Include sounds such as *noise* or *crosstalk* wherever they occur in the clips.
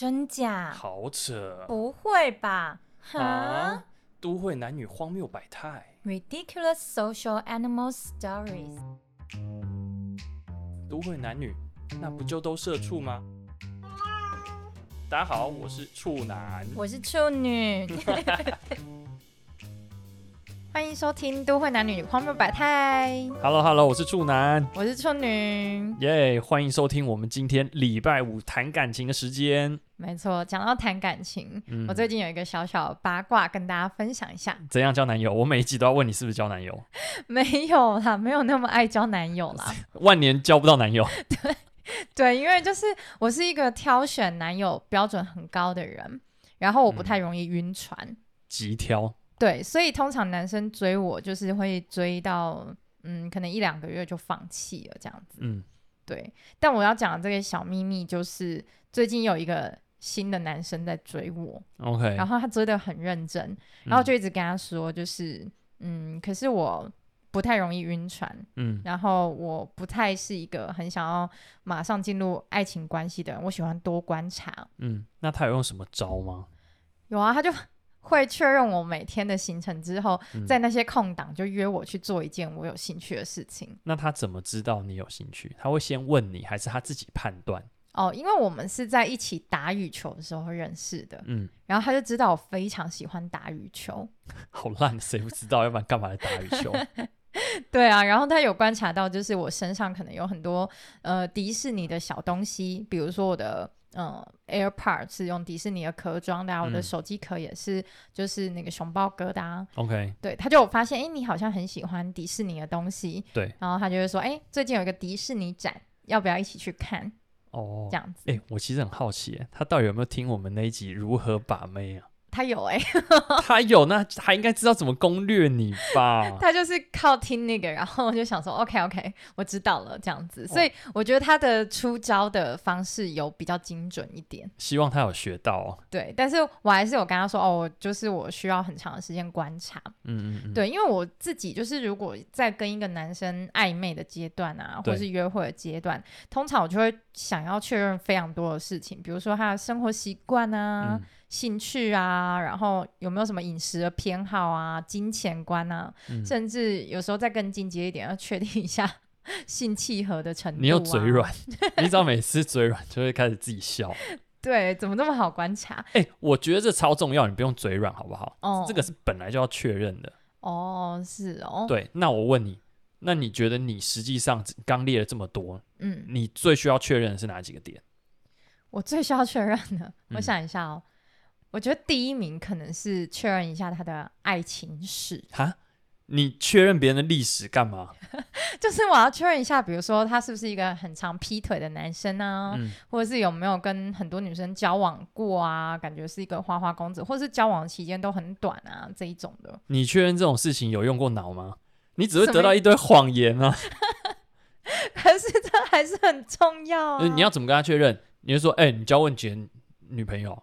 真假？好扯！不会吧？啊！都会男女荒谬百态，Ridiculous social animal stories。都会男女，那不就都社畜吗？大家好，我是处男，我是处女。*laughs* 欢迎收听《都会男女荒谬百态》。Hello，Hello，我是处男，我是处女。耶！欢迎收听我们今天礼拜五谈感情的时间。没错，讲到谈感情，嗯，我最近有一个小小八卦跟大家分享一下。怎样交男友？我每一集都要问你是不是交男友？*laughs* 没有啦，没有那么爱交男友啦。*laughs* 万年交不到男友。*laughs* 对对，因为就是我是一个挑选男友标准很高的人，然后我不太容易晕船。极、嗯、挑。对，所以通常男生追我就是会追到，嗯，可能一两个月就放弃了这样子。嗯，对。但我要讲的这个小秘密就是，最近有一个新的男生在追我。OK。然后他追得很认真，然后就一直跟他说，就是，嗯，嗯，可是我不太容易晕船，嗯，然后我不太是一个很想要马上进入爱情关系的人，我喜欢多观察。嗯，那他有用什么招吗？有啊，他就。会确认我每天的行程之后，嗯、在那些空档就约我去做一件我有兴趣的事情。那他怎么知道你有兴趣？他会先问你，还是他自己判断？哦，因为我们是在一起打羽球的时候认识的。嗯，然后他就知道我非常喜欢打羽球。*laughs* 好烂，谁不知道？要不然干嘛来打羽球？*laughs* 对啊，然后他有观察到，就是我身上可能有很多呃迪士尼的小东西，比如说我的。嗯，AirPods 是用迪士尼的壳装的，啊，我的手机壳也是，就是那个熊抱疙瘩，啊。OK，对，他就有发现，哎，你好像很喜欢迪士尼的东西。对，然后他就会说，哎，最近有一个迪士尼展，要不要一起去看？哦，这样子。哎，我其实很好奇，他到底有没有听我们那一集如何把妹啊？他有哎、欸，*laughs* 他有，那他应该知道怎么攻略你吧？*laughs* 他就是靠听那个，然后我就想说，OK OK，我知道了，这样子。所以我觉得他的出招的方式有比较精准一点。希望他有学到哦。对，但是我还是有跟他说，哦，就是我需要很长的时间观察。嗯嗯嗯。对，因为我自己就是如果在跟一个男生暧昧的阶段啊，或是约会的阶段，通常我就会想要确认非常多的事情，比如说他的生活习惯啊。嗯兴趣啊，然后有没有什么饮食的偏好啊，金钱观啊，嗯、甚至有时候再更进阶一点，要确定一下 *laughs* 性契合的程度、啊。你又嘴软，你知道每次嘴软就会开始自己笑。*laughs* 对，怎么那么好观察？哎、欸，我觉得这超重要，你不用嘴软好不好？哦，这个是本来就要确认的。哦，是哦。对，那我问你，那你觉得你实际上刚列了这么多，嗯，你最需要确认的是哪几个点？我最需要确认的，我想一下哦。嗯我觉得第一名可能是确认一下他的爱情史。哈？你确认别人的历史干嘛？*laughs* 就是我要确认一下，比如说他是不是一个很常劈腿的男生啊，嗯、或者是有没有跟很多女生交往过啊？感觉是一个花花公子，或是交往期间都很短啊这一种的。你确认这种事情有用过脑吗？你只会得到一堆谎言啊！*laughs* 可是这还是很重要啊！你要怎么跟他确认？你就说，哎、欸，你交过几个女朋友？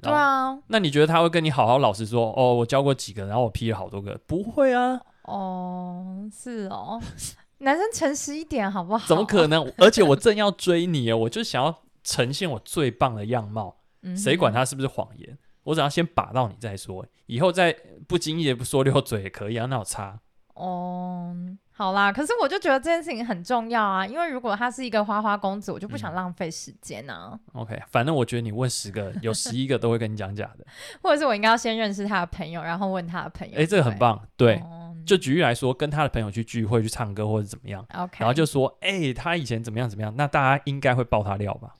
对啊，那你觉得他会跟你好好老实说？哦，我教过几个，然后我批了好多个，不会啊。哦，是哦，*laughs* 男生诚实一点好不好？怎么可能？而且我正要追你，我就想要呈现我最棒的样貌。谁管他是不是谎言？我只要先把到你再说，以后再不经意的不说溜嘴也可以啊，那有差。哦。好啦，可是我就觉得这件事情很重要啊，因为如果他是一个花花公子，我就不想浪费时间啊。嗯、OK，反正我觉得你问十个，*laughs* 有十一个都会跟你讲假的，或者是我应该要先认识他的朋友，然后问他的朋友。哎、欸，这个很棒，对。嗯、就举例来说，跟他的朋友去聚会、去唱歌或者怎么样，OK，然后就说，哎、欸，他以前怎么样怎么样，那大家应该会爆他料吧？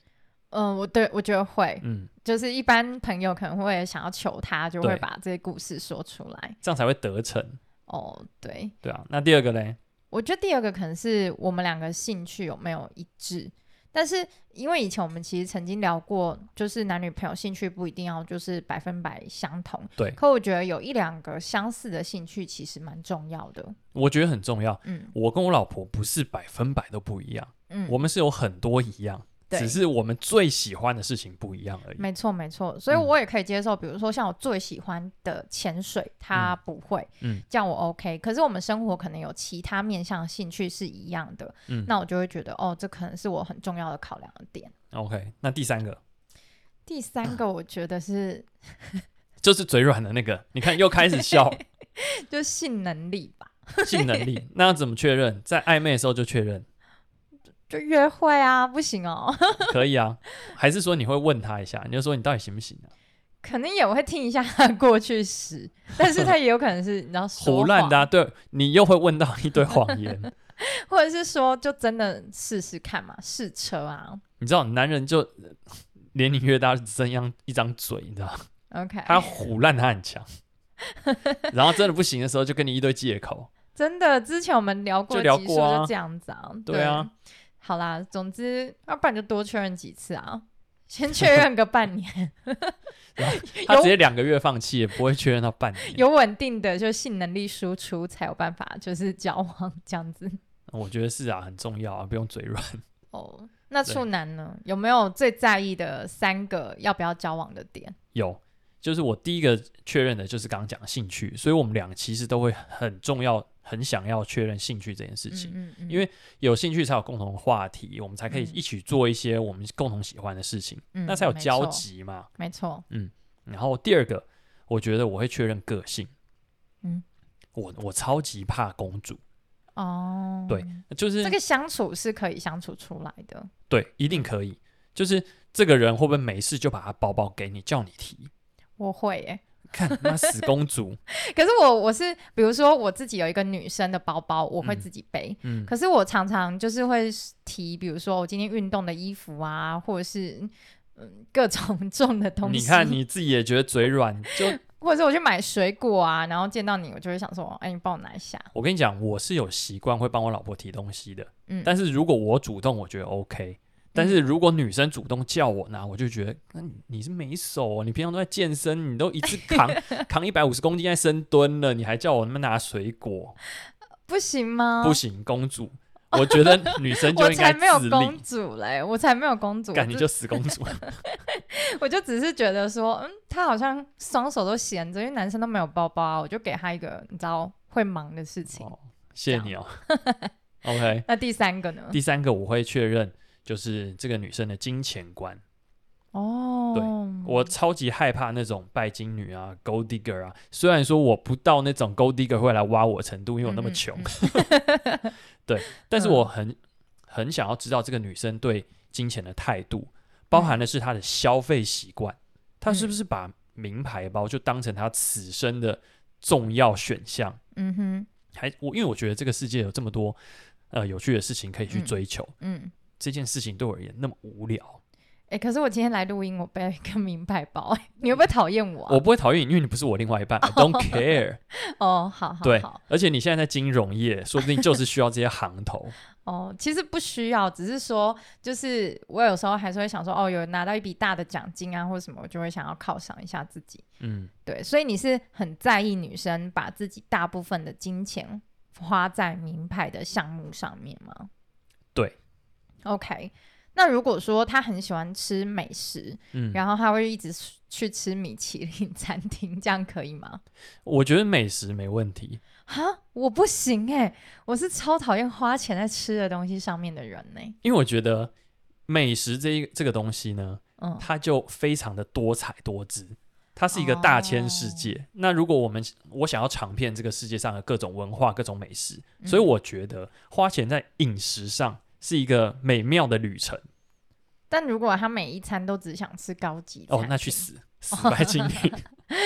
嗯，我对我觉得会，嗯，就是一般朋友可能会想要求他，就会把这些故事说出来，这样才会得逞。哦，对，对啊，那第二个嘞？我觉得第二个可能是我们两个兴趣有没有一致，但是因为以前我们其实曾经聊过，就是男女朋友兴趣不一定要就是百分百相同，对。可我觉得有一两个相似的兴趣其实蛮重要的。我觉得很重要。嗯，我跟我老婆不是百分百都不一样，嗯，我们是有很多一样。只是我们最喜欢的事情不一样而已。没错，没错，所以我也可以接受。嗯、比如说，像我最喜欢的潜水，他不会，嗯，这样我 OK。可是我们生活可能有其他面向兴趣是一样的，嗯，那我就会觉得，哦，这可能是我很重要的考量的点。OK，那第三个，第三个我觉得是，*laughs* 就是嘴软的那个。你看又开始笑，*laughs* 就性能力吧。性能力，那要怎么确认？在暧昧的时候就确认？就约会啊，不行哦。*laughs* 可以啊，还是说你会问他一下？你就说你到底行不行啊？可能也会听一下他过去时，*laughs* 但是他也有可能是你知道胡乱的啊。对，你又会问到一堆谎言，*laughs* 或者是说就真的试试看嘛，试车啊。你知道，男人就。年龄越大，只剩一一张嘴，你知道？OK，他唬烂，他很强，然后真的不行的时候，就跟你一堆借口。真的，之前我们聊过，就聊过啊，就这样子啊。对啊，好啦，总之，*laughs* 要不然就多确认几次啊，先确 *laughs* 认个半年。*laughs* 他直接两个月放弃，也不会确认到半年。有稳定的就性能力输出，才有办法就是交往这样子。我觉得是啊，很重要啊，不用嘴软。哦。那处男呢？有没有最在意的三个要不要交往的点？有，就是我第一个确认的就是刚刚讲的兴趣，所以我们俩其实都会很重要、很想要确认兴趣这件事情，嗯嗯嗯，因为有兴趣才有共同话题，我们才可以一起做一些我们共同喜欢的事情，嗯、那才有交集嘛。没错，嗯。然后第二个，我觉得我会确认个性，嗯，我我超级怕公主。哦，对，就是这个相处是可以相处出来的，对，一定可以。就是这个人会不会没事就把他包包给你，叫你提？我会耶，看那死公主。*laughs* 可是我我是，比如说我自己有一个女生的包包，我会自己背。嗯，可是我常常就是会提，比如说我今天运动的衣服啊，或者是嗯 *laughs* 各种重的东西。你看你自己也觉得嘴软，就。*laughs* 或者是我去买水果啊，然后见到你，我就会想说，哎，你帮我拿一下。我跟你讲，我是有习惯会帮我老婆提东西的。嗯，但是如果我主动，我觉得 OK。但是如果女生主动叫我拿，我就觉得，那你是没手哦，你平常都在健身，你都一次扛 *laughs* 扛一百五十公斤在深蹲了，你还叫我那么拿水果，*laughs* 不行吗？不行，公主。我觉得女生就应该。我才没有公主嘞，我才没有公主。感觉就死公主。*laughs* 我就只是觉得说，嗯，他好像双手都闲着，因为男生都没有包包啊，我就给他一个你知道会忙的事情。哦，谢谢你哦。OK。那第三个呢？第三个我会确认，就是这个女生的金钱观。哦，对，我超级害怕那种拜金女啊，Gold Digger 啊。虽然说我不到那种 Gold Digger 会来挖我程度，因为我那么穷。嗯嗯对，*laughs* 但是我很、嗯、很想要知道这个女生对金钱的态度，包含的是她的消费习惯，她是不是把名牌包就当成她此生的重要选项？嗯哼，还我因为我觉得这个世界有这么多呃有趣的事情可以去追求，嗯，嗯，这件事情对我而言那么无聊。哎、欸，可是我今天来录音，我背了一个名牌包，*laughs* 你会不会讨厌我、啊？我不会讨厌你，因为你不是我另外一半、oh.，I *laughs* don't care。*laughs* 哦，好，好，对，而且你现在在金融业，说不定就是需要这些行头。哦，oh, 其实不需要，只是说，就是我有时候还是会想说，哦，有拿到一笔大的奖金啊，或者什么，我就会想要犒赏一下自己。嗯，对，所以你是很在意女生把自己大部分的金钱花在名牌的项目上面吗？对，OK。那如果说他很喜欢吃美食，嗯，然后他会一直去吃米其林餐厅，这样可以吗？我觉得美食没问题。哈，我不行哎，我是超讨厌花钱在吃的东西上面的人呢。因为我觉得美食这一这个东西呢，嗯，它就非常的多彩多姿，它是一个大千世界。哦，那如果我们我想要尝遍这个世界上的各种文化、各种美食，所以我觉得花钱在饮食上是一个美妙的旅程。但如果他每一餐都只想吃高级哦，那去死，死白金女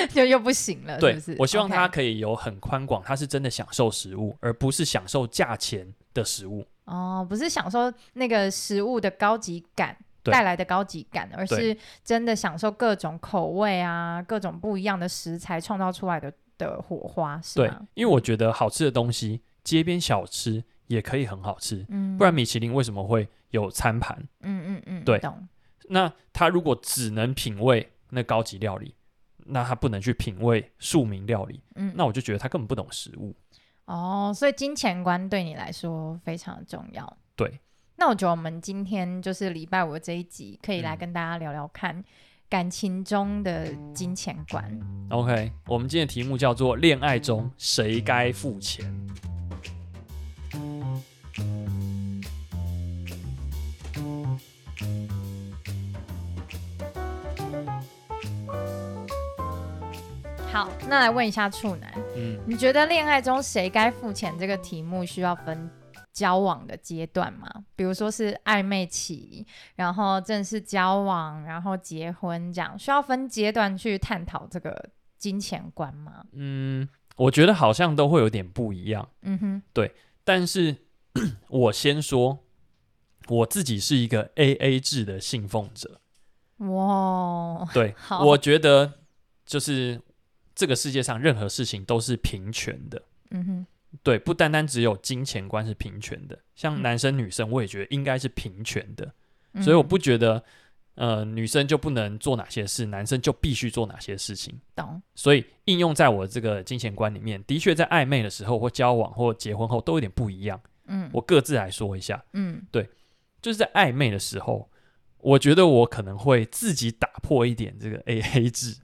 就又不行了，对，是不是？我希望他可以有很宽广，他是真的享受食物，而不是享受价钱的食物。哦，不是享受那个食物的高级感带来的高级感，而是真的享受各种口味啊，各种不一样的食材创造出来的的火花，是吗？对，因为我觉得好吃的东西，街边小吃也可以很好吃，嗯，不然米其林为什么会？有餐盘，嗯嗯嗯，对。懂。那他如果只能品味那高级料理，那他不能去品味庶民料理，嗯，那我就觉得他根本不懂食物。哦，所以金钱观对你来说非常重要。对。那我觉得我们今天就是礼拜五的这一集，可以来跟大家聊聊看感情中的金钱观。嗯。OK，我们今天的题目叫做“恋爱中谁该付钱”。好，那来问一下处男，嗯，你觉得恋爱中谁该付钱这个题目需要分交往的阶段吗？比如说是暧昧期，然后正式交往，然后结婚，这样需要分阶段去探讨这个金钱观吗？嗯，我觉得好像都会有点不一样。嗯哼，对。但是我先说，我自己是一个 AA 制的信奉者。哇，对，我觉得就是这个世界上任何事情都是平权的。嗯哼。对，不单单只有金钱观是平权的，像男生女生，我也觉得应该是平权的。嗯、所以我不觉得，呃，女生就不能做哪些事，男生就必须做哪些事情。懂。所以应用在我这个金钱观里面，的确在暧昧的时候或交往或结婚后都有点不一样。嗯，我各自来说一下。嗯，对，就是在暧昧的时候。我觉得我可能会自己打破一点这个 AA 制，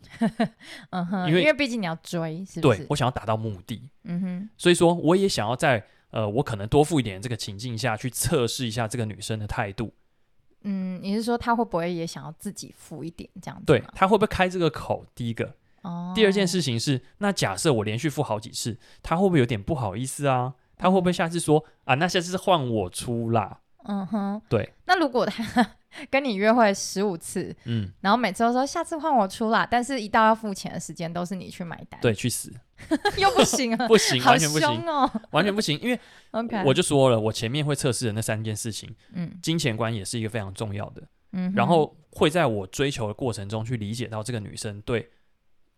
*laughs* 嗯哼，因为因为毕竟你要追，是不是？对，我想要达到目的，嗯哼，所以说我也想要在呃，我可能多付一点这个情境下去测试一下这个女生的态度。嗯，你是说她会不会也想要自己付一点这样子？对，她会不会开这个口？第一个，哦，第二件事情是，那假设我连续付好几次，她会不会有点不好意思啊？她会不会下次说啊，那下次换我出啦？嗯哼，对。那如果他。跟你约会十五次，嗯，然后每次都说下次换我出啦，但是一到要付钱的时间都是你去买单，对，去死，*laughs* 又不行啊，*laughs* 不行，完全不行。哦，完全不行，因为我就说了，我前面会测试的那三件事情，嗯，金钱观也是一个非常重要的，嗯，然后会在我追求的过程中去理解到这个女生对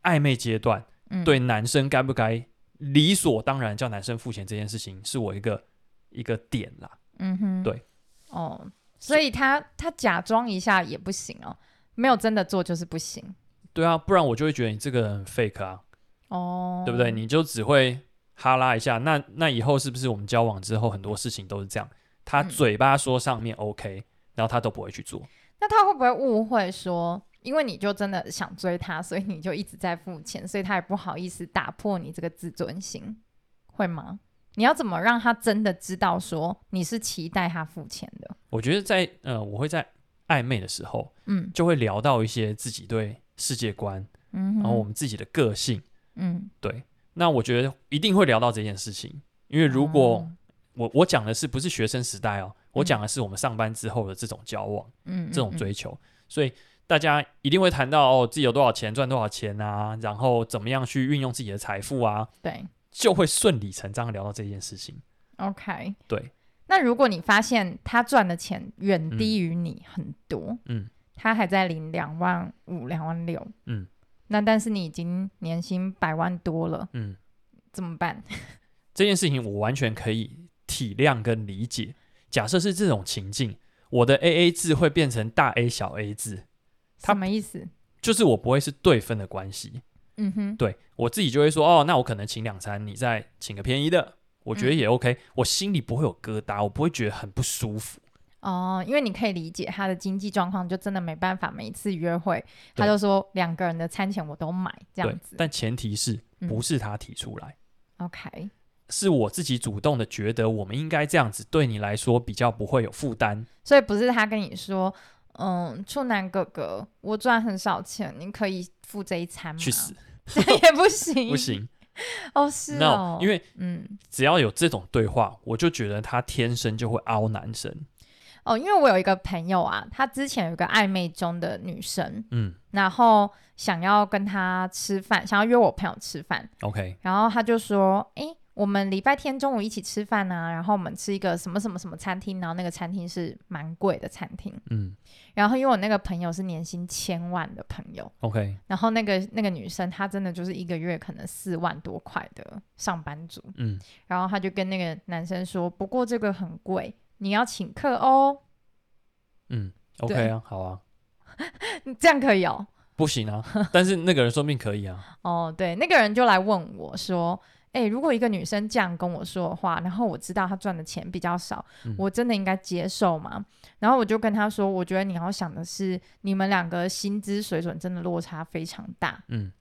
暧昧阶段，嗯，对男生该不该理所当然叫男生付钱这件事情，是我一个一个点啦，嗯哼，对，哦。所以他他假装一下也不行哦，没有真的做就是不行。对啊，不然我就会觉得你这个人很 fake 啊。哦，对不对？你就只会哈拉一下，那那以后是不是我们交往之后很多事情都是这样？他嘴巴说上面 OK，嗯，然后他都不会去做。那他会不会误会说，因为你就真的想追他，所以你就一直在付钱，所以他也不好意思打破你这个自尊心，会吗？你要怎么让他真的知道说你是期待他付钱的？我觉得在呃，我会在暧昧的时候，嗯，就会聊到一些自己对世界观，嗯，然后我们自己的个性，嗯，对。那我觉得一定会聊到这件事情，因为如果、哦、我我讲的是不是学生时代哦，我讲的是我们上班之后的这种交往，嗯，这种追求，所以大家一定会谈到哦，自己有多少钱，赚多少钱啊，然后怎么样去运用自己的财富啊，对。就会顺理成章聊到这件事情。OK，对。那如果你发现他赚的钱远低于你很多，嗯，他还在领两万五、两万六，嗯，那但是你已经年薪百万多了，嗯，怎么办？*laughs* 这件事情我完全可以体谅跟理解。假设是这种情境，我的 AA 制会变成大 A 小 A 制，什么意思？就是我不会是对分的关系。嗯哼，对我自己就会说哦，那我可能请两餐，你再请个便宜的，我觉得也 OK，嗯，我心里不会有疙瘩，我不会觉得很不舒服。哦，因为你可以理解他的经济状况，就真的没办法每一次约会，他就说两个人的餐钱我都买这样子。但前提是不是他提出来，嗯，OK，是我自己主动的觉得我们应该这样子，对你来说比较不会有负担。所以不是他跟你说，嗯，处男哥哥，我赚很少钱，你可以付这一餐吗？去死！这 *laughs* 也不行，不行。哦，是哦，no, 因为嗯，只要有这种对话，我就觉得他天生就会凹男生。哦，因为我有一个朋友啊，他之前有个暧昧中的女生，嗯，然后想要跟他吃饭，想要约我朋友吃饭，OK，然后他就说，哎。我们礼拜天中午一起吃饭啊，然后我们吃一个什么什么什么餐厅，然后那个餐厅是蛮贵的餐厅，嗯，然后因为我那个朋友是年薪千万的朋友，OK，然后那个那个女生她真的就是一个月可能四万多块的上班族，嗯，然后她就跟那个男生说，不过这个很贵，你要请客哦，嗯，OK 啊，好啊，*laughs* 这样可以哦，不行啊，但是那个人说不定可以啊，*laughs* 哦，对，那个人就来问我说。哎、欸，如果一个女生这样跟我说的话，然后我知道她赚的钱比较少，嗯、我真的应该接受吗？然后我就跟她说，我觉得你要想的是，你们两个薪资水准真的落差非常大。嗯，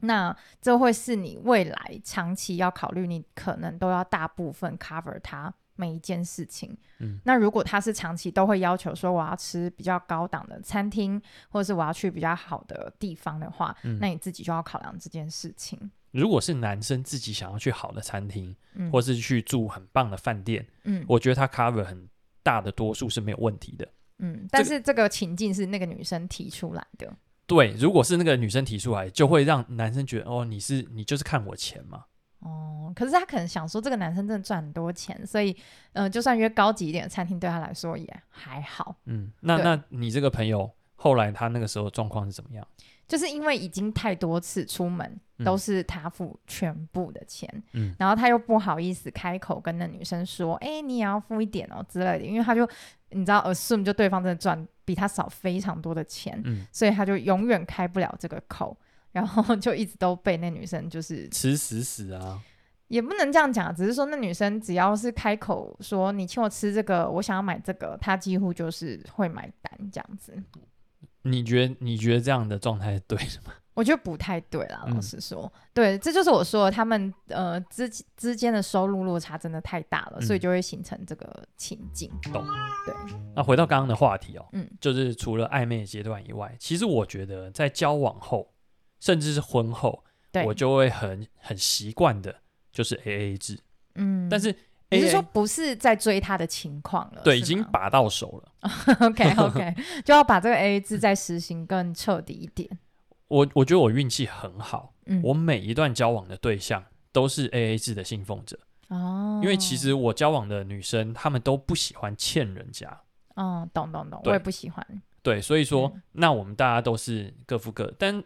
那这会是你未来长期要考虑，你可能都要大部分 cover 她每一件事情。嗯，那如果他是长期都会要求说我要吃比较高档的餐厅，或者是我要去比较好的地方的话，嗯，那你自己就要考量这件事情。如果是男生自己想要去好的餐厅，嗯，或是去住很棒的饭店，嗯，我觉得他 cover 很大的多数是没有问题的。嗯，但是这个情境是那个女生提出来的。对，如果是那个女生提出来，就会让男生觉得哦，你是你就是看我钱嘛。哦，可是他可能想说，这个男生真的赚很多钱，所以嗯、呃，就算约高级一点的餐厅，对他来说也还好。嗯，那那你这个朋友后来他那个时候状况是怎么样？就是因为已经太多次出门都是他付全部的钱，嗯，然后他又不好意思开口跟那女生说，哎、欸，你也要付一点哦之类的，因为他就你知道，assume 就对方真的赚比他少非常多的钱，嗯，所以他就永远开不了这个口，然后就一直都被那女生就是 *laughs* 吃死死啊，也不能这样讲，只是说那女生只要是开口说你请我吃这个，我想要买这个，她几乎就是会买单这样子。你觉得你觉得这样的状态对的吗？*laughs* 我觉得不太对啦，老实说，嗯、对，这就是我说的他们呃之之间的收入落差真的太大了，嗯、所以就会形成这个情境。懂？对。那回到刚刚的话题哦，嗯，就是除了暧昧阶段以外，其实我觉得在交往后，甚至是婚后，我就会很很习惯的，就是 AA 制。嗯，但是。你是说不是在追他的情况了？对，已经把到手了。*laughs* OK OK，*laughs* 就要把这个 AA 制再实行更彻底一点。我我觉得我运气很好，嗯，我每一段交往的对象都是 AA 制的信奉者哦。因为其实我交往的女生，她们都不喜欢欠人家。哦，懂懂懂，我也不喜欢。对，所以说，嗯，那我们大家都是各付各。但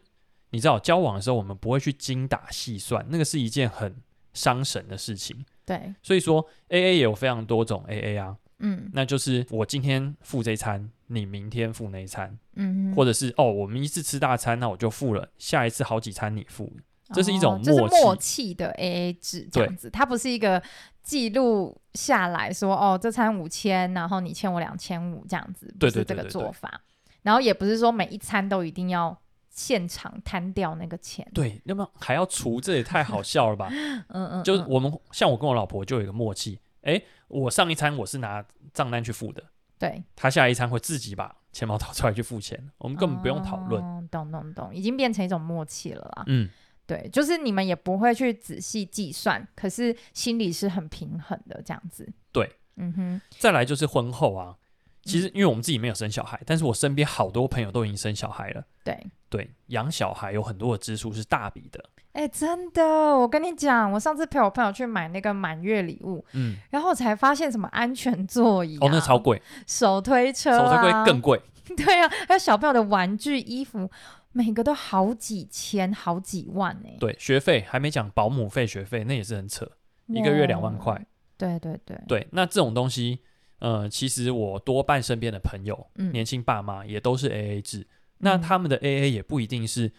你知道，交往的时候我们不会去精打细算，那个是一件很伤神的事情。对，所以说 A A 也有非常多种 A A 啊，嗯，那就是我今天付这一餐，你明天付那一餐，嗯，或者是哦，我们一次吃大餐，那我就付了，下一次好几餐你付，这是一种默默契的 A A 制这样子，它不是一个记录下来说哦，这餐五千，然后你欠我两千五这样子，不是这个做法，然后也不是说每一餐都一定要。现场摊掉那个钱，对，那么还要除，这也太好笑了吧？*laughs* 嗯，嗯嗯，就是我们像我跟我老婆就有一个默契，哎、欸，我上一餐我是拿账单去付的，对，他下一餐会自己把钱包掏出来去付钱，我们根本不用讨论。哦，懂懂懂，已经变成一种默契了啦。嗯，对，就是你们也不会去仔细计算，可是心里是很平衡的这样子。对，嗯哼，再来就是婚后啊。其实，因为我们自己没有生小孩，但是我身边好多朋友都已经生小孩了。对对，养小孩有很多的支出是大笔的。哎、欸，真的，我跟你讲，我上次陪我朋友去买那个满月礼物，嗯，然后我才发现什么安全座椅、啊，哦，那超贵，*laughs* 手推车、啊，手推车更贵。*laughs* 对啊，还有小朋友的玩具、衣服，每个都好几千、好几万呢、欸。对，学费还没讲保姆费、学费，那也是很扯，一个月两万块。对对对对，那这种东西。呃，其实我多半身边的朋友，嗯、年轻爸妈也都是 A A 制，嗯、那他们的 A A 也不一定是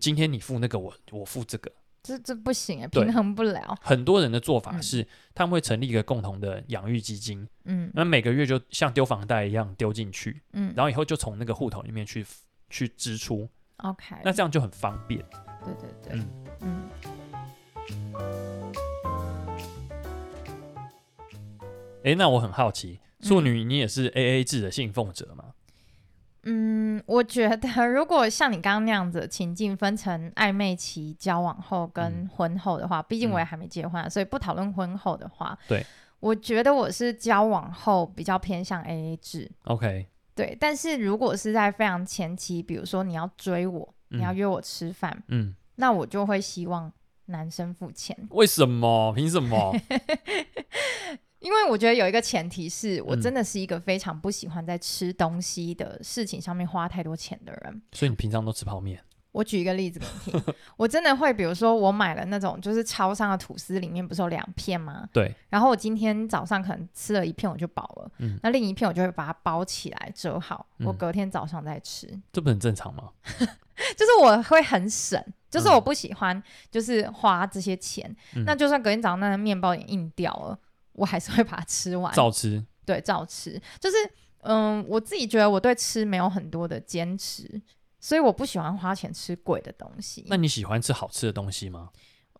今天你付那个我，我我付这个，这这不行啊，平衡不了。很多人的做法是，嗯、他们会成立一个共同的养育基金，嗯，那每个月就像丢房贷一样丢进去，嗯，然后以后就从那个户头里面去去支出，OK，那这样就很方便。对对对，嗯嗯。哎、嗯，那我很好奇。处女，你也是 A A 制的信奉者吗？嗯，我觉得如果像你刚刚那样子情境分成暧昧期、交往后跟婚后的话，毕、嗯、竟我也还没结婚，嗯、所以不讨论婚后的话，对，我觉得我是交往后比较偏向 A A 制。OK，对，但是如果是在非常前期，比如说你要追我，嗯、你要约我吃饭，嗯，那我就会希望男生付钱。为什么？凭什么？*laughs* 因为我觉得有一个前提是我真的是一个非常不喜欢在吃东西的事情上面花太多钱的人。所以你平常都吃泡面？我举一个例子给你听，我真的会，比如说我买了那种就是超商的吐司，里面不是有两片吗？对。然后我今天早上可能吃了一片我就饱了，嗯，那另一片我就会把它包起来折好，我隔天早上再吃。嗯，这不很正常吗？*laughs* 就是我会很省，就是我不喜欢就是花这些钱，嗯，那就算隔天早上那个面包也硬掉了。我还是会把它吃完，照吃。对，照吃。就是，嗯，我自己觉得我对吃没有很多的坚持，所以我不喜欢花钱吃贵的东西。那你喜欢吃好吃的东西吗？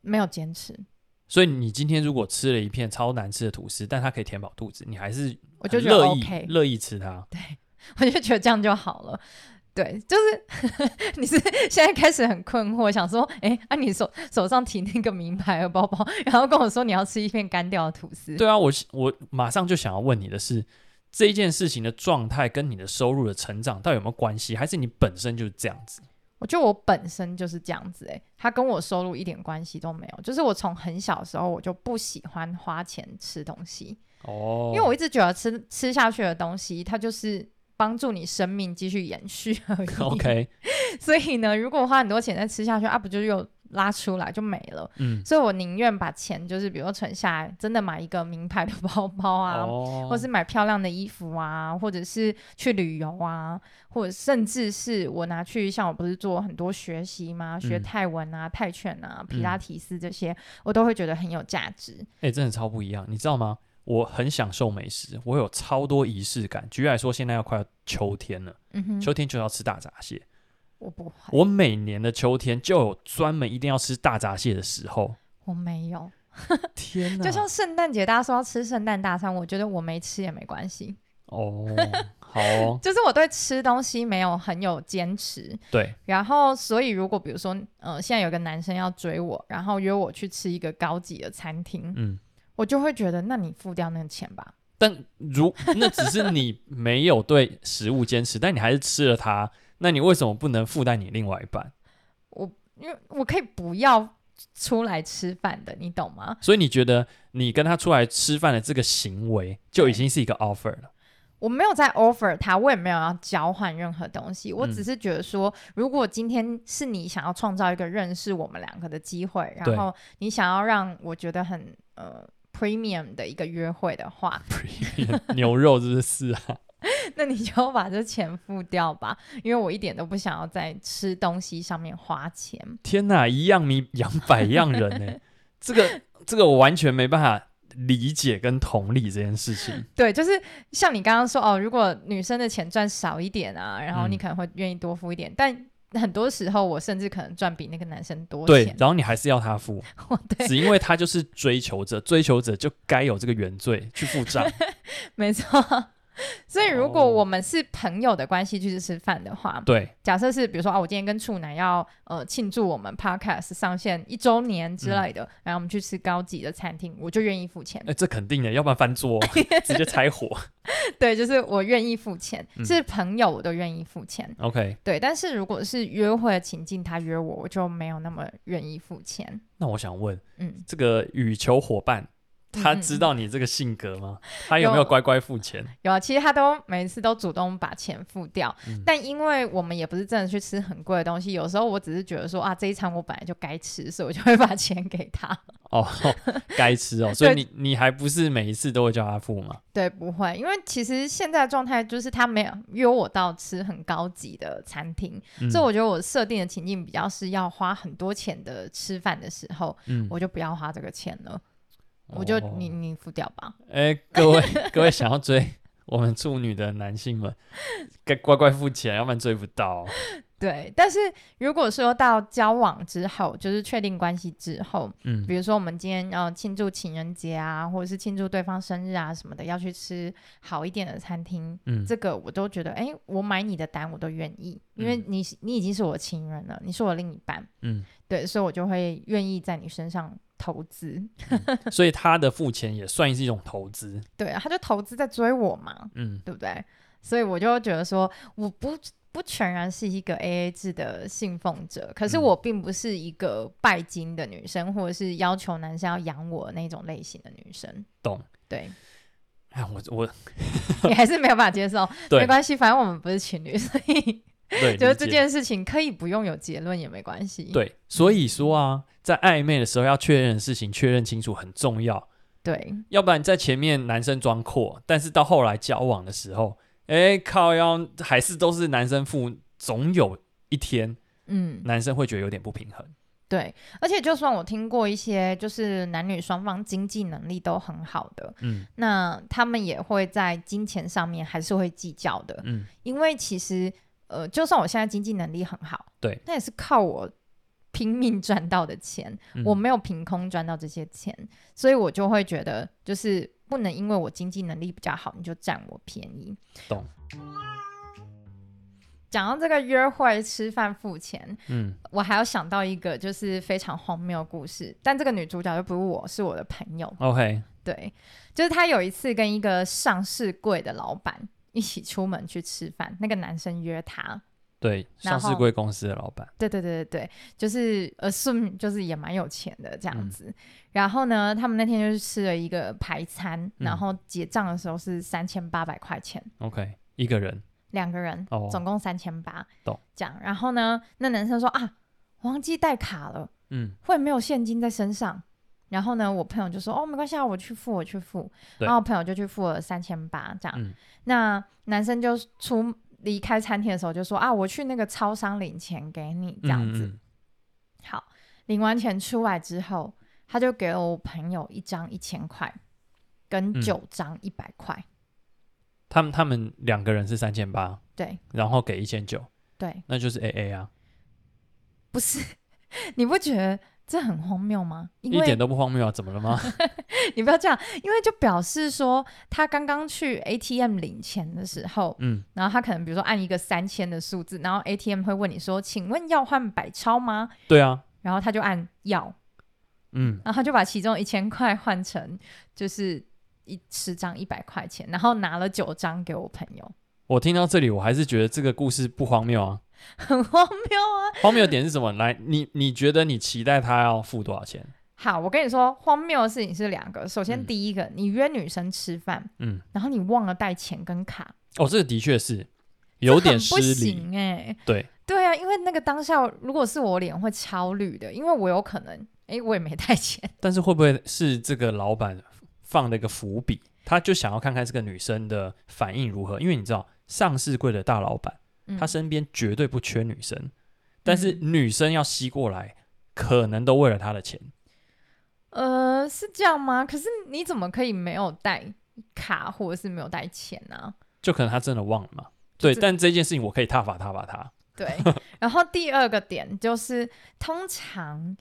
没有坚持。所以你今天如果吃了一片超难吃的吐司，但它可以填饱肚子，你还是我就觉得 OK 乐意吃它。对，*laughs* 我就觉得这样就好了。对，就是 *laughs* 你是现在开始很困惑，想说，哎，啊，你手手上提那个名牌的包包，然后跟我说你要吃一片干掉的吐司。对啊，我我马上就想要问你的是，这一件事情的状态跟你的收入的成长到底有没有关系，还是你本身就是这样子？我觉得我本身就是这样子，欸，哎，它跟我收入一点关系都没有。就是我从很小的时候我就不喜欢花钱吃东西，哦，因为我一直觉得吃吃下去的东西，它就是。帮助你生命继续延续 *laughs* 而已。*laughs* OK，*laughs* 所以呢，如果花很多钱再吃下去，啊，不就又拉出来就没了？嗯，所以我宁愿把钱就是比如说存下来，真的买一个名牌的包包啊，哦、或是买漂亮的衣服啊，或者是去旅游啊，或者甚至是我拿去像我不是做很多学习吗？学泰文啊、嗯、泰拳啊、皮拉提斯这些，嗯、我都会觉得很有价值。哎、欸，真的超不一样，你知道吗？我很享受美食，我有超多仪式感。举例来说，现在要快要秋天了，嗯、秋天就要吃大闸蟹。我不会，我每年的秋天就有专门一定要吃大闸蟹的时候。我没有，天哪！就像圣诞节大家说要吃圣诞大餐，我觉得我没吃也没关系。哦，*laughs* 好哦，就是我对吃东西没有很有坚持。对，然后所以如果比如说，呃，现在有个男生要追我，然后约我去吃一个高级的餐厅，嗯。我就会觉得，那你付掉那个钱吧。但如那只是你没有对食物坚持，但你还是吃了它，那你为什么不能负担你另外一半？我因为我可以不要出来吃饭的，你懂吗？所以你觉得你跟他出来吃饭的这个行为就已经是一个 offer 了？我没有在 offer 他，我也没有要交换任何东西，我只是觉得说，嗯、如果今天是你想要创造一个认识我们两个的机会，然后你想要让我觉得很呃。Premium 的一个约会的话，Premium *laughs* 牛肉是不是啊？*laughs* 那你就把这钱付掉吧，因为我一点都不想要在吃东西上面花钱。天哪，一样米养百样人呢、欸，*laughs* 这个这个我完全没办法理解跟同理这件事情。对，就是像你刚刚说哦，如果女生的钱赚少一点啊，然后你可能会愿意多付一点，嗯、但。很多时候，我甚至可能赚比那个男生多钱。对，然后你还是要他付，*laughs* 对只因为他就是追求者，追求者就该有这个原罪去付账。*laughs* 没错。*laughs* 所以，如果我们是朋友的关系去吃饭的话，对，假设是比如说啊，我今天跟处男要呃庆祝我们 Podcast 上线一周年之类的，嗯、然后我们去吃高级的餐厅，我就愿意付钱。哎、欸，这肯定的，要不然翻桌 *laughs* 直接拆伙。*laughs* 对，就是我愿意付钱，嗯、是朋友我都愿意付钱。OK，对，但是如果是约会的情境，他约我，我就没有那么愿意付钱。那我想问，嗯，这个羽球伙伴。他知道你这个性格吗？嗯、他有没有乖乖付钱？有啊，其实他都每次都主动把钱付掉。嗯、但因为我们也不是真的去吃很贵的东西，有时候我只是觉得说啊，这一餐我本来就该吃，所以我就会把钱给他。哦，*laughs* 该吃哦，所以你你还不是每一次都会叫他付吗？对，不会，因为其实现在的状态就是他没有约我到吃很高级的餐厅，嗯、所以我觉得我设定的情境比较是要花很多钱的吃饭的时候，嗯，我就不要花这个钱了。我就你你付掉吧。哎、欸，各位各位想要追我们处女的男性们，该乖乖付钱，要不然追不到。*laughs* 对，但是如果说到交往之后，就是确定关系之后，嗯，比如说我们今天要庆祝情人节啊，或者是庆祝对方生日啊什么的，要去吃好一点的餐厅，嗯，这个我都觉得，哎、欸，我买你的单我都愿意，因为你你已经是我情人了，你是我另一半，嗯，对，所以我就会愿意在你身上。投资、嗯，所以他的付钱也算是一种投资。*laughs* 对啊，他就投资在追我嘛，嗯，对不对？所以我就觉得说，我不不全然是一个 AA 制的信奉者，可是我并不是一个拜金的女生，或者是要求男生要养我那种类型的女生。懂？对。哎，我我 *laughs* 你还是没有办法接受，*laughs* 没关系，反正我们不是情侣，所以。对，觉 *laughs* 得这件事情可以不用有结论也没关系。对，所以说啊，在暧昧的时候要确认的事情确认清楚很重要。对，要不然在前面男生装阔，但是到后来交往的时候，哎，靠腰还是都是男生付，总有一天，嗯，男生会觉得有点不平衡。对，而且就算我听过一些就是男女双方经济能力都很好的，嗯，那他们也会在金钱上面还是会计较的，嗯，因为其实。呃，就算我现在经济能力很好，对，那也是靠我拼命赚到的钱，嗯、我没有凭空赚到这些钱，所以我就会觉得，就是不能因为我经济能力比较好，你就占我便宜。懂。讲到这个约会吃饭付钱，嗯，我还要想到一个就是非常荒谬的故事，但这个女主角就不是我，是我的朋友。OK，对，就是她有一次跟一个上市柜的老板一起出门去吃饭，*laughs* 那个男生约他，对，上市贵公司的老板，对对对对对，就是呃，顺就是也蛮有钱的这样子。嗯、然后呢，他们那天就是吃了一个排餐，嗯、然后结账的时候是三千八百块钱。OK，一个人。两个人，哦、总共三千八，懂这样。然后呢，那男生说啊，忘记带卡了，嗯，会没有现金在身上。然后呢，我朋友就说哦，没关系啊，我去付，我去付。然后我朋友就去付了三千八，这样。嗯、那男生就出离开餐厅的时候就说啊，我去那个超商领钱给你，这样子。嗯嗯好，领完钱出来之后，他就给了我朋友一张一千块，跟九张一百块。他们他们两个人是三千八，对，然后给一千九，对，那就是 A A 啊，不是？*laughs* 你不觉得这很荒谬吗？一点都不荒谬啊，怎么了吗？*laughs* 你不要这样，因为就表示说他刚刚去 A T M 领钱的时候，嗯，然后他可能比如说按一个三千的数字，然后 A T M 会问你说，请问要换百钞吗？对啊，然后他就按要，嗯，然后他就把其中一千块换成就是。一十张一百块钱，然后拿了九张给我朋友。我听到这里，我还是觉得这个故事不荒谬啊，很荒谬啊！荒谬的点是什么？来，你你觉得你期待他要付多少钱？好，我跟你说，荒谬的事情是两个。首先，第一个，嗯、你约女生吃饭，嗯，然后你忘了带钱跟卡。哦，这个的确是有点失礼，哎、欸。对对啊，因为那个当下，如果是我脸会超绿的，因为我有可能，哎、欸，我也没带钱。但是会不会是这个老板？放了一个伏笔，他就想要看看这个女生的反应如何。因为你知道，上市柜的大老板，嗯、他身边绝对不缺女生，但是女生要吸过来，嗯、可能都为了他的钱。呃，是这样吗？可是你怎么可以没有带卡，或者是没有带钱呢、啊？就可能他真的忘了嘛。对，但这件事情我可以踏伐踏伐他。对，然后第二个点就是，通常。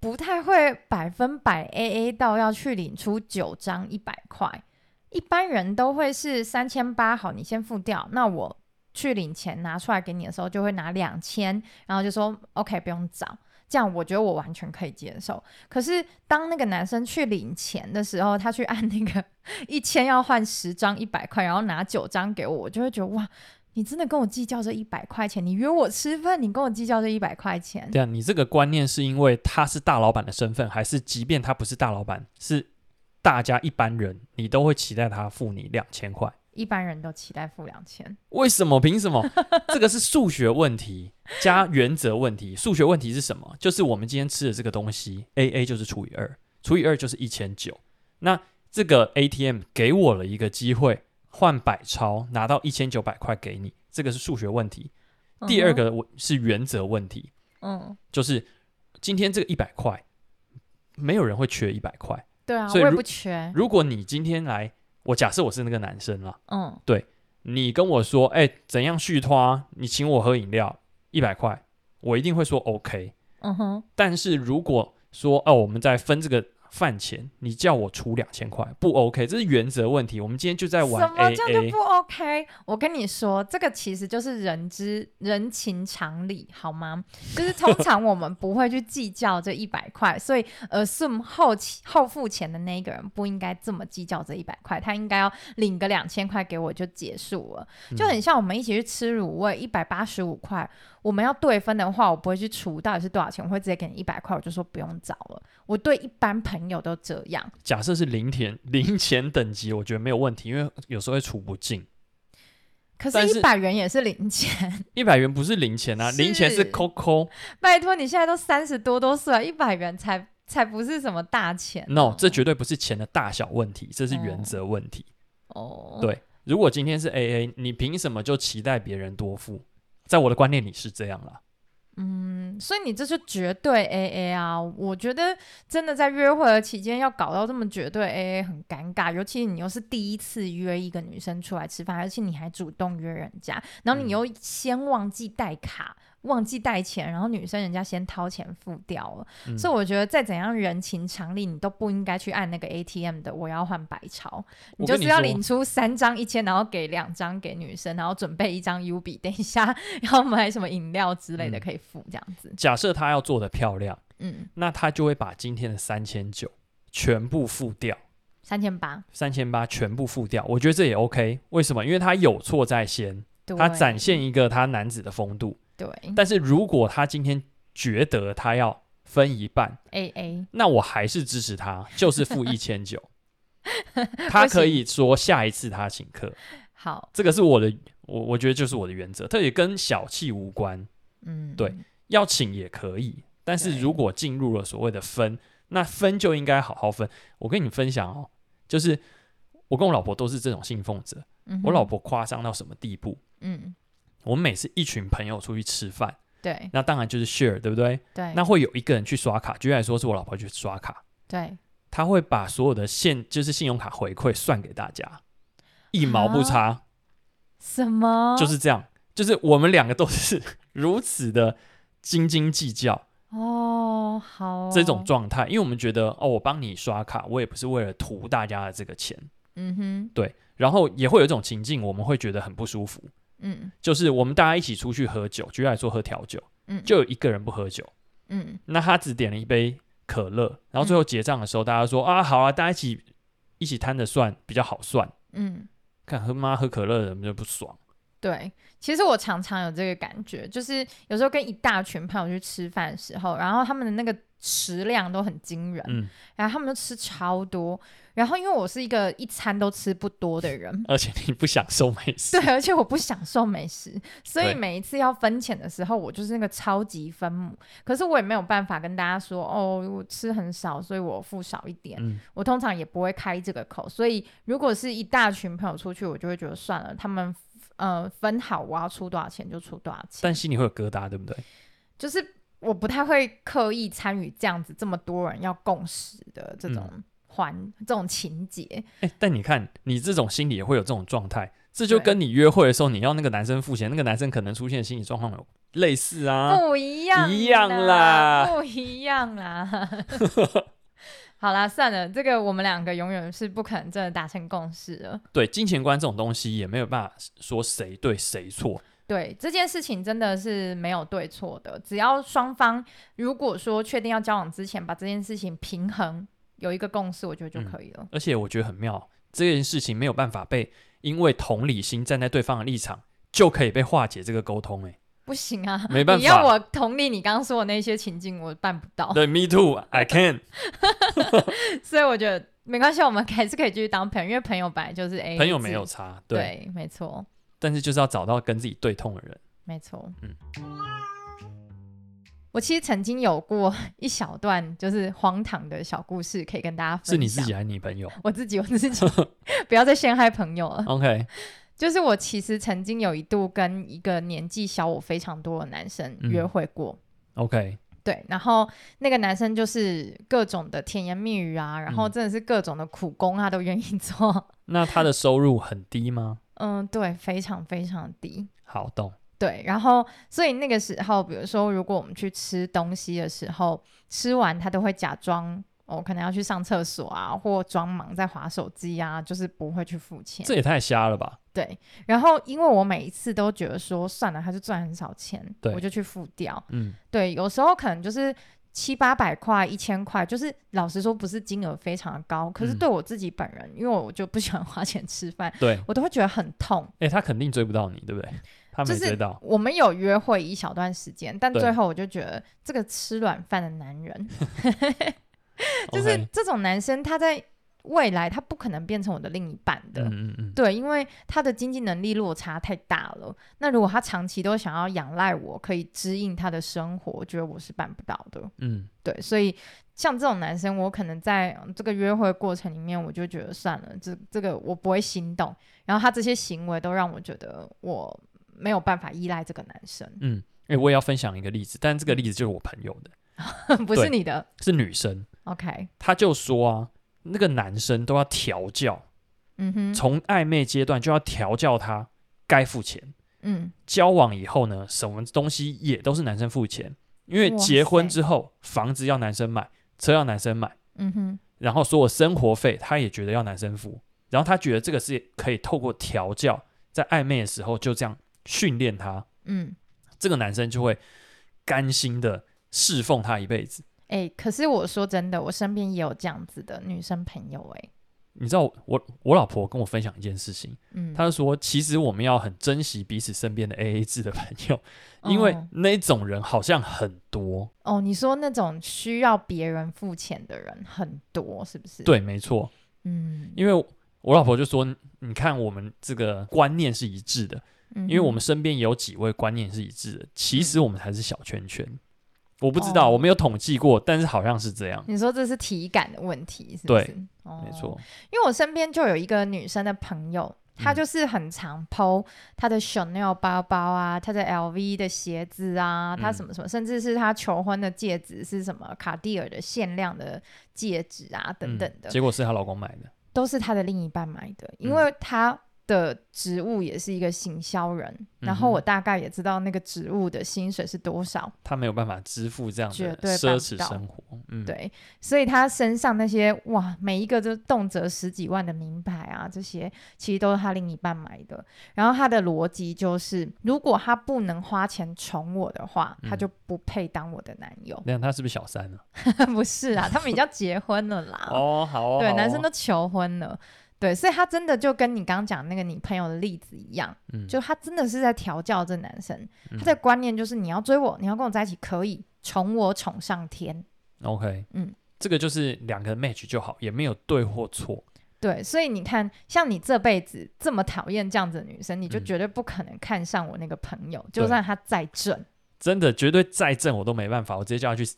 不太会百分百 AA 到要去领出九张一百块，一般人都会是三千八，好，你先付掉，那我去领钱拿出来给你的时候就会拿两千，然后就说 OK 不用找，这样我觉得我完全可以接受。可是当那个男生去领钱的时候，他去按那个一千要换十张一百块，然后拿九张给我，我就会觉得哇。你真的跟我计较这一百块钱？你约我吃饭，你跟我计较这一百块钱？对啊，你这个观念是因为他是大老板的身份，还是即便他不是大老板，是大家一般人，你都会期待他付你两千块？一般人都期待付两千？为什么？凭什么？*laughs* 这个是数学问题加原则问题。数学问题是什么？就是我们今天吃的这个东西，AA 就是除以二，除以二就是一千九。那这个 ATM 给我了一个机会。换百钞拿到一千九百块给你，这个是数学问题。Uh. 第二个是原则问题，嗯、uh，huh. 就是今天这个一百块，没有人会缺一百块。对啊，所以我也不缺。如果你今天来，我假设我是那个男生了，嗯、uh，huh. 对，你跟我说，哎、欸，怎样续拖？你请我喝饮料，一百块，我一定会说 OK。嗯哼、uh，huh. 但是如果说，哦，我们在分这个。饭钱，你叫我出两千块不 OK，这是原则问题。我们今天就在玩 AA，什么叫就不 OK？我跟你说，这个其实就是人之人情常理，好吗？就是通常我们不会去计较这一百块，*laughs* 所以呃，assume 后后付钱的那一个人不应该这么计较这一百块，他应该要领个两千块给我就结束了，就很像我们一起去吃卤味，一百八十五块。我们要对分的话，我不会去除到底是多少钱，我会直接给你一百块，我就说不用找了。我对一般朋友都这样。假设是零钱 *laughs* 零钱等级，我觉得没有问题，因为有时候会除不尽。可是，一百元也是零钱。*laughs* 一百元不是零钱啊，零钱是扣扣。拜托，你现在都三十多多岁了，一百元才才不是什么大钱。No，这绝对不是钱的大小问题，这是原则问题。哦，对，如果今天是 AA，你凭什么就期待别人多付？在我的观念里是这样啦，嗯，所以你这是绝对 AA 啊！我觉得真的在约会的期间要搞到这么绝对 AA 很尴尬，尤其你又是第一次约一个女生出来吃饭，而且你还主动约人家，然后你又先忘记带卡，忘记带钱，然后女生人家先掏钱付掉了，嗯、所以我觉得再怎样人情常理，你都不应该去按那个 ATM 的我要换白钞，你就是要领出三张一千，然后给两张给女生，然后准备一张 U 币，等一下 *laughs* 要买什么饮料之类的可以付这样子。假设他要做的漂亮，嗯，那他就会把今天的三千九全部付掉。三千八，三千八全部付掉，我觉得这也 OK。为什么？因为他有错在先，他展现一个他男子的风度。对。但是如果他今天觉得他要分一半，AA，那我还是支持他，*laughs* 就是付一千九。*laughs* 他可以说下一次他请客。好，这个是我的，我我觉得就是我的原则，这也跟小气无关。嗯，对，要请也可以，但是如果进入了所谓的分，那分就应该好好分。我跟你分享哦。就是我跟我老婆都是这种信奉者。嗯、我老婆夸张到什么地步？嗯，我们每次一群朋友出去吃饭，对，那当然就是 share，对不对？对。那会有一个人去刷卡，举例来说是我老婆去刷卡，对。他会把所有的现就是信用卡回馈算给大家，一毛不差。什么？就是这样，就是我们两个都是 *laughs* 如此的斤斤计较。哦，好哦，这种状态，因为我们觉得哦，我帮你刷卡，我也不是为了图大家的这个钱，嗯哼，对，然后也会有一种情境，我们会觉得很不舒服，嗯，就是我们大家一起出去喝酒，举例来说喝调酒，嗯，就有一个人不喝酒，嗯，那他只点了一杯可乐，然后最后结账的时候，大家说、嗯、啊，好啊，大家一起一起摊着算比较好算，嗯，看喝妈喝可乐的人就不爽。对，其实我常常有这个感觉，就是有时候跟一大群朋友去吃饭的时候，然后他们的那个食量都很惊人，嗯，然后他们都吃超多，然后因为我是一个一餐都吃不多的人，*laughs* 而且你不享受美食，对，而且我不享受美食，所以每一次要分钱的时候，我就是那个超级分母，可是我也没有办法跟大家说，哦，我吃很少，所以我付少一点，嗯，我通常也不会开这个口，所以如果是一大群朋友出去，我就会觉得算了，他们。呃，分好我要出多少钱就出多少钱，但心里会有疙瘩，对不对？就是我不太会刻意参与这样子这么多人要共识的这种环、嗯、这种情节。哎、欸，但你看，你这种心里也会有这种状态，这就跟你约会的时候你要那个男生付钱，那个男生可能出现心理状况有类似啊，不一样，一样啦，不一样啦。*laughs* 好啦，算了，这个我们两个永远是不可能真的达成共识了。对，金钱观这种东西也没有办法说谁对谁错。对，这件事情真的是没有对错的，只要双方如果说确定要交往之前把这件事情平衡有一个共识，我觉得就可以了。嗯，而且我觉得很妙，这件事情没有办法被因为同理心站在对方的立场就可以被化解这个沟通，欸，不行啊，没办法。你要我同理你刚刚说的那些情境，我办不到。对，Me too，I can。*laughs* 所以我觉得没关系，我们还是可以继续当朋友，因为朋友本来就是 A，朋友没有差，对，对没错。但是就是要找到跟自己对痛的人，没错。嗯，我其实曾经有过一小段就是荒唐的小故事，可以跟大家分享。是你自己还是你朋友？*laughs* 我自己，我自己，*laughs* 不要再陷害朋友了。*laughs* OK。就是我其实曾经有一度跟一个年纪小我非常多的男生约会过。嗯、OK，对，然后那个男生就是各种的甜言蜜语啊，然后真的是各种的苦工他都愿意做。嗯、那他的收入很低吗？嗯，对，非常非常低。好懂。对，然后所以那个时候，比如说如果我们去吃东西的时候，吃完他都会假装。我、哦、可能要去上厕所啊，或装忙在划手机啊，就是不会去付钱。这也太瞎了吧？对。然后因为我每一次都觉得说算了，他就赚很少钱，对，我就去付掉。嗯，对。有时候可能就是七八百块、一千块，就是老实说不是金额非常的高，可是对我自己本人，嗯、因为我就不喜欢花钱吃饭，对我都会觉得很痛。哎、欸，他肯定追不到你，对不对？他没追到。就是、我们有约会一小段时间，但最后我就觉得这个吃软饭的男人。*laughs* 就是这种男生，他在未来他不可能变成我的另一半的，嗯嗯嗯，对，因为他的经济能力落差太大了。那如果他长期都想要仰赖我，可以支应他的生活，我觉得我是办不到的。嗯，对，所以像这种男生，我可能在这个约会过程里面，我就觉得算了，这这个我不会心动。然后他这些行为都让我觉得我没有办法依赖这个男生。嗯，哎、欸，我也要分享一个例子，但这个例子就是我朋友的。*laughs* 不是你的，是女生。OK，他就说啊，那个男生都要调教，嗯哼，从暧昧阶段就要调教他该付钱，嗯，交往以后呢，什么东西也都是男生付钱，因为结婚之后，房子要男生买，车要男生买，嗯哼，然后所有生活费他也觉得要男生付，然后他觉得这个是可以透过调教，在暧昧的时候就这样训练他，嗯，这个男生就会甘心的侍奉他一辈子。哎、欸，可是我说真的，我身边也有这样子的女生朋友、欸，哎。你知道我我老婆跟我分享一件事情，嗯，她就说，其实我们要很珍惜彼此身边的 AA 制的朋友，哦，因为那种人好像很多。哦，你说那种需要别人付钱的人很多，是不是？对，没错。嗯，因为我老婆就说，你看我们这个观念是一致的，嗯，因为我们身边也有几位观念是一致的，其实我们才是小圈圈。我不知道，哦，我没有统计过，但是好像是这样。你说这是体感的问题，是不是？对，哦，没错。因为我身边就有一个女生的朋友，她就是很常 po 她的 Chanel 包包啊，她的 LV 的鞋子啊，她什么什么，嗯，甚至是她求婚的戒指是什么卡地尔的限量的戒指啊，等等的。结果是她老公买的，都是她的另一半买的，因为她。的职务也是一个行销人，嗯，然后我大概也知道那个职务的薪水是多少。他没有办法支付这样的奢侈生活，嗯，对，所以他身上那些哇，每一个都动辄十几万的名牌啊，这些其实都是他另一半买的。然后他的逻辑就是，如果他不能花钱宠我的话，嗯，他就不配当我的男友。那他是不是小三呢？*laughs* 不是啊，他们已经结婚了啦。哦，好哦，*laughs* 对，哦，男生都求婚了。对，所以他真的就跟你刚刚讲那个你朋友的例子一样，嗯，就他真的是在调教这男生，嗯，他的观念就是你要追我，你要跟我在一起，可以宠我宠上天。OK，嗯，这个就是两个 match 就好，也没有对或错。对，所以你看，像你这辈子这么讨厌这样子的女生，你就绝对不可能看上我那个朋友，嗯，就算他再正。真的绝对再正我都没办法，我直接叫他去死。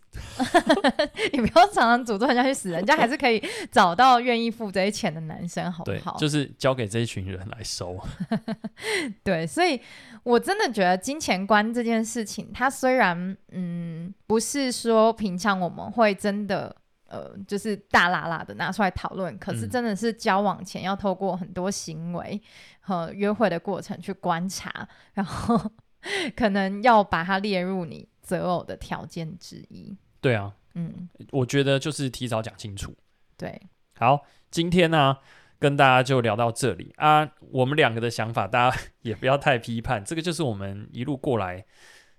*laughs* 你不要常常诅咒人家去死，人家还是可以找到愿意付这些钱的男生，好不好？就是交给这一群人来收。*laughs* 对，所以我真的觉得金钱观这件事情，它虽然嗯不是说平常我们会真的呃就是大喇喇的拿出来讨论，可是真的是交往前要透过很多行为和约会的过程去观察，然后。*laughs* 可能要把它列入你择偶的条件之一。对啊，嗯，我觉得就是提早讲清楚。对，好，今天呢、啊，跟大家就聊到这里啊。我们两个的想法，大家 *laughs* 也不要太批判，这个就是我们一路过来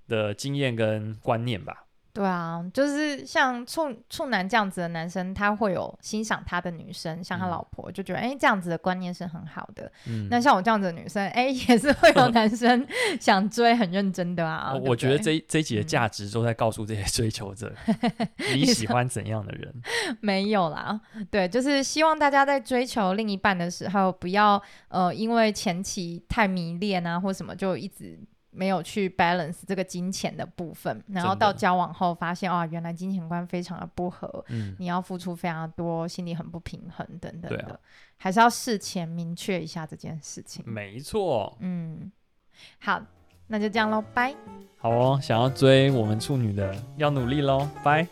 的经验跟观念吧。对啊，就是像处处男这样子的男生，他会有欣赏他的女生，像他老婆，嗯、就觉得哎、欸，这样子的观念是很好的。嗯，*laughs* 那像我这样子的女生，哎、欸，*laughs* 也是会有男生 *laughs* 想追，很认真的啊。我觉得这这一集的价值都在告诉这些追求者，嗯、你喜欢怎样的人？没有啦，对，就是希望大家在追求另一半的时候，不要呃，因为前期太迷恋啊，或什么，就一直。没有去 balance 这个金钱的部分，然后到交往后发现，哦，原来金钱观非常的不合，嗯，你要付出非常多，心里很不平衡等等的，啊、还是要事前明确一下这件事情。没错，嗯，好，那就这样喽，拜。好哦，想要追我们处女的要努力喽，拜。